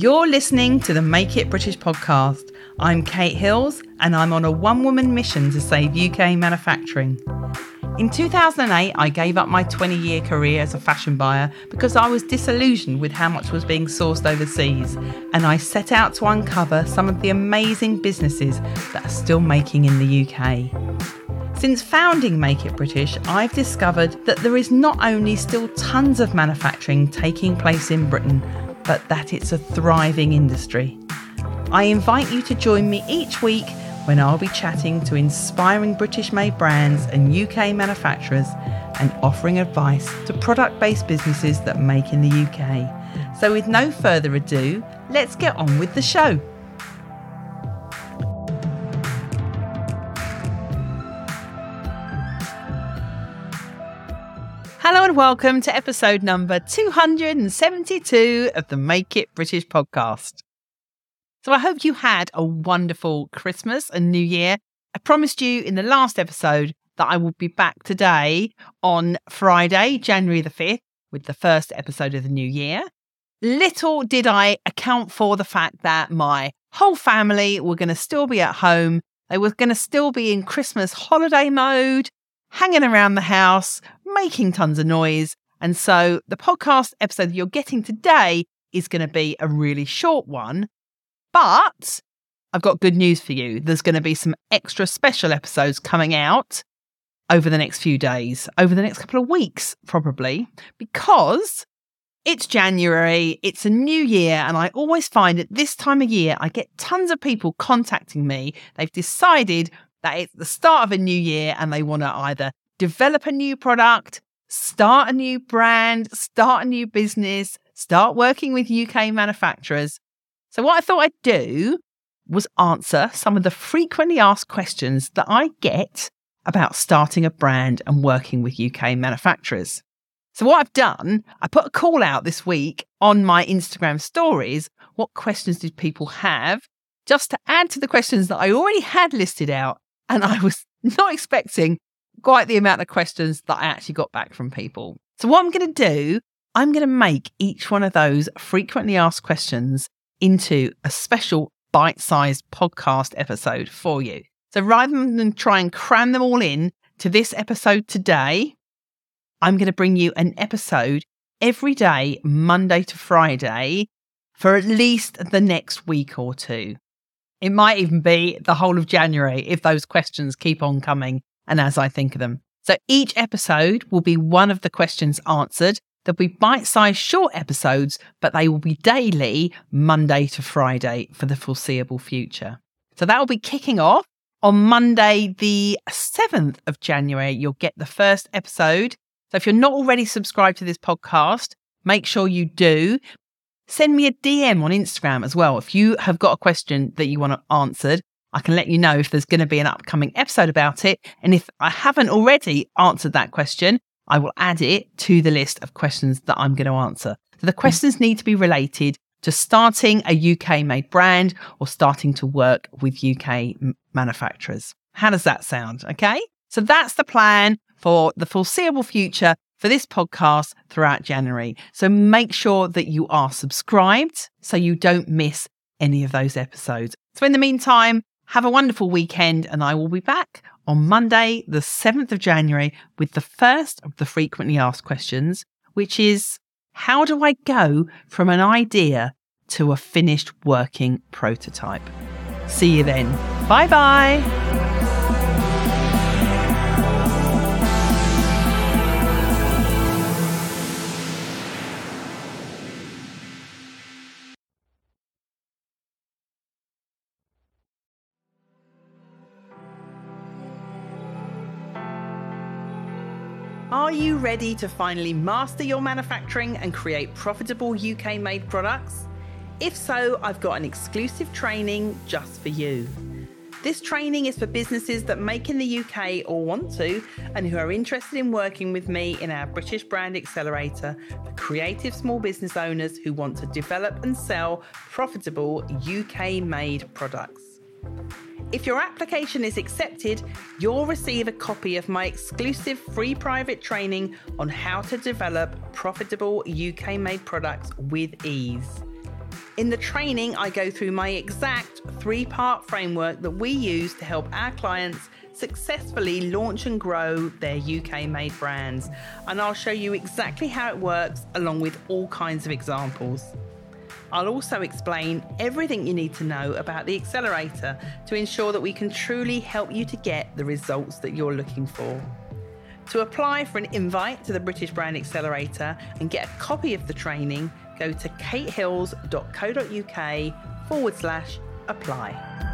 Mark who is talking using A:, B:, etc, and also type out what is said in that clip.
A: You're listening to the Make It British podcast. I'm Kate Hills, and I'm on a one woman mission to save UK manufacturing. In 2008, I gave up my 20 year career as a fashion buyer because I was disillusioned with how much was being sourced overseas, and I set out to uncover some of the amazing businesses that are still making in the UK. Since founding Make It British, I've discovered that there is not only still tons of manufacturing taking place in Britain, but that it's a thriving industry. I invite you to join me each week when I'll be chatting to inspiring British made brands and UK manufacturers and offering advice to product based businesses that make in the UK. So, with no further ado, let's get on with the show. Hello and welcome to episode number 272 of the Make It British podcast. So I hope you had a wonderful Christmas and New Year. I promised you in the last episode that I will be back today on Friday, January the 5th, with the first episode of the new year. Little did I account for the fact that my whole family were going to still be at home. They were going to still be in Christmas holiday mode, hanging around the house, making tons of noise. And so the podcast episode you're getting today is going to be a really short one. But I've got good news for you. There's going to be some extra special episodes coming out over the next few days, over the next couple of weeks, probably, because it's January, it's a new year, and I always find at this time of year, I get tons of people contacting me. They've decided that it's the start of a new year and they want to either develop a new product, start a new brand, start a new business, start working with UK manufacturers. So, what I thought I'd do was answer some of the frequently asked questions that I get about starting a brand and working with UK manufacturers. So, what I've done, I put a call out this week on my Instagram stories. What questions did people have? Just to add to the questions that I already had listed out. And I was not expecting quite the amount of questions that I actually got back from people. So, what I'm going to do, I'm going to make each one of those frequently asked questions into a special bite sized podcast episode for you. So, rather than try and cram them all in to this episode today, I'm going to bring you an episode every day, Monday to Friday, for at least the next week or two. It might even be the whole of January if those questions keep on coming and as I think of them. So each episode will be one of the questions answered. There'll be bite sized short episodes, but they will be daily, Monday to Friday for the foreseeable future. So that will be kicking off on Monday, the 7th of January. You'll get the first episode. So if you're not already subscribed to this podcast, make sure you do. Send me a DM on Instagram as well. If you have got a question that you want answered, I can let you know if there's going to be an upcoming episode about it. And if I haven't already answered that question, I will add it to the list of questions that I'm going to answer. So the questions need to be related to starting a UK made brand or starting to work with UK manufacturers. How does that sound? Okay. So that's the plan for the foreseeable future for this podcast throughout January. So make sure that you are subscribed so you don't miss any of those episodes. So in the meantime, have a wonderful weekend, and I will be back on Monday, the 7th of January, with the first of the frequently asked questions, which is How do I go from an idea to a finished working prototype? See you then. Bye bye. Are you ready to finally master your manufacturing and create profitable UK made products? If so, I've got an exclusive training just for you. This training is for businesses that make in the UK or want to, and who are interested in working with me in our British Brand Accelerator for creative small business owners who want to develop and sell profitable UK made products. If your application is accepted, you'll receive a copy of my exclusive free private training on how to develop profitable UK made products with ease. In the training, I go through my exact three part framework that we use to help our clients successfully launch and grow their UK made brands. And I'll show you exactly how it works along with all kinds of examples. I'll also explain everything you need to know about the accelerator to ensure that we can truly help you to get the results that you're looking for. To apply for an invite to the British Brand Accelerator and get a copy of the training, go to katehills.co.uk forward slash apply.